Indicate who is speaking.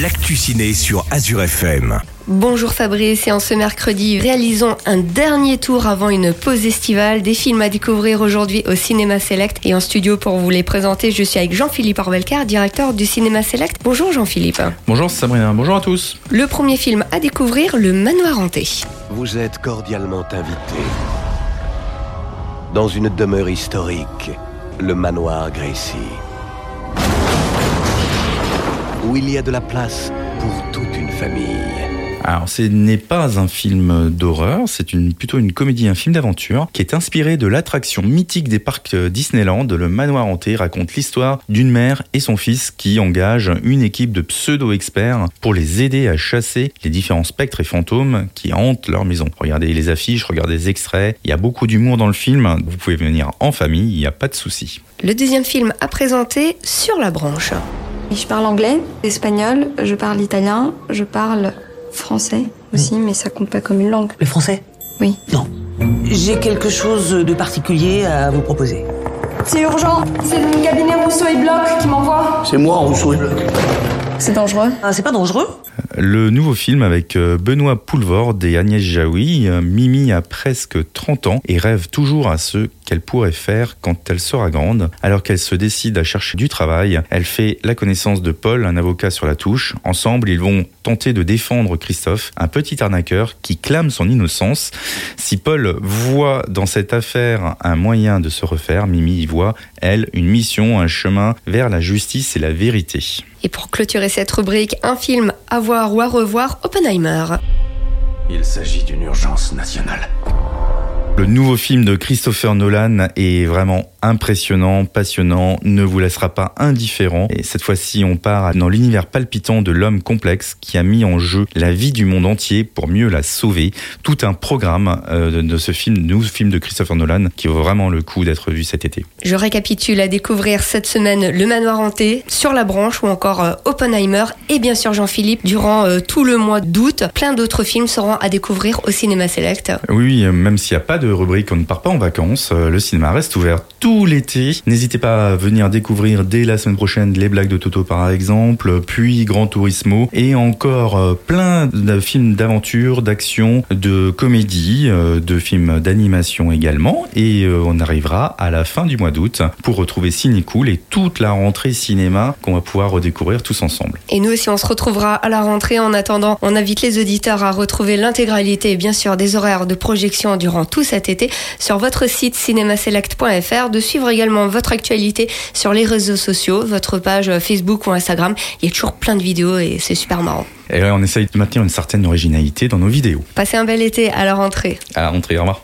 Speaker 1: l'actu ciné sur Azure FM.
Speaker 2: Bonjour Fabrice et en ce mercredi, réalisons un dernier tour avant une pause estivale des films à découvrir aujourd'hui au Cinéma Select et en studio pour vous les présenter, je suis avec Jean-Philippe Orbelcar, directeur du Cinéma Select. Bonjour Jean-Philippe.
Speaker 3: Bonjour Sabrina, bonjour à tous.
Speaker 2: Le premier film à découvrir, Le Manoir Hanté.
Speaker 4: Vous êtes cordialement invité dans une demeure historique, le manoir Gracie, où il y a de la place pour toute une famille.
Speaker 3: Alors, ce n'est pas un film d'horreur, c'est une, plutôt une comédie, un film d'aventure qui est inspiré de l'attraction mythique des parcs Disneyland. Le manoir hanté raconte l'histoire d'une mère et son fils qui engagent une équipe de pseudo-experts pour les aider à chasser les différents spectres et fantômes qui hantent leur maison. Regardez les affiches, regardez les extraits. Il y a beaucoup d'humour dans le film. Vous pouvez venir en famille, il n'y a pas de souci.
Speaker 2: Le deuxième film à présenter, Sur la branche.
Speaker 5: Je parle anglais, espagnol, je parle italien, je parle français aussi, mais ça compte pas comme une langue.
Speaker 6: Le français?
Speaker 5: Oui.
Speaker 6: Non. J'ai quelque chose de particulier à vous proposer.
Speaker 5: C'est urgent, c'est le cabinet Rousseau et Bloch qui m'envoie.
Speaker 7: C'est moi, Rousseau et Bloch.
Speaker 5: C'est dangereux.
Speaker 6: Ah, c'est pas dangereux?
Speaker 3: Le nouveau film avec euh, Benoît Poulvorde et Agnès Jaoui. Euh, Mimi a presque 30 ans et rêve toujours à ce qu'elle pourrait faire quand elle sera grande. Alors qu'elle se décide à chercher du travail, elle fait la connaissance de Paul, un avocat sur la touche. Ensemble, ils vont tenter de défendre Christophe, un petit arnaqueur qui clame son innocence. Si Paul voit dans cette affaire un moyen de se refaire, Mimi y voit, elle, une mission, un chemin vers la justice et la vérité.
Speaker 2: Et pour clôturer cette rubrique, un film à voir ou à revoir, Oppenheimer.
Speaker 7: Il s'agit d'une urgence nationale.
Speaker 3: Le nouveau film de Christopher Nolan est vraiment impressionnant, passionnant, ne vous laissera pas indifférent. Et cette fois-ci, on part dans l'univers palpitant de l'homme complexe qui a mis en jeu la vie du monde entier pour mieux la sauver. Tout un programme euh, de ce film, nouveau film de Christopher Nolan, qui vaut vraiment le coup d'être vu cet été.
Speaker 2: Je récapitule à découvrir cette semaine Le Manoir Hanté, Sur la Branche ou encore euh, Oppenheimer et bien sûr Jean-Philippe durant euh, tout le mois d'août. Plein d'autres films seront à découvrir au Cinéma Select.
Speaker 3: Oui, même s'il n'y a pas de rubrique, on ne part pas en vacances, le cinéma reste ouvert tout l'été. N'hésitez pas à venir découvrir dès la semaine prochaine les blagues de Toto par exemple, puis Grand Turismo et encore plein de films d'aventure, d'action, de comédie, de films d'animation également. Et on arrivera à la fin du mois d'août pour retrouver Cinecool et toute la rentrée cinéma qu'on va pouvoir redécouvrir tous ensemble.
Speaker 2: Et nous aussi on se retrouvera à la rentrée. En attendant, on invite les auditeurs à retrouver l'intégralité bien sûr des horaires de projection durant tout cet été sur votre site cinémaselect.fr de suivre également votre actualité sur les réseaux sociaux, votre page Facebook ou Instagram. Il y a toujours plein de vidéos et c'est super marrant.
Speaker 3: Et on essaye de maintenir une certaine originalité dans nos vidéos.
Speaker 2: Passez un bel été à la rentrée.
Speaker 3: À la rentrée, au revoir.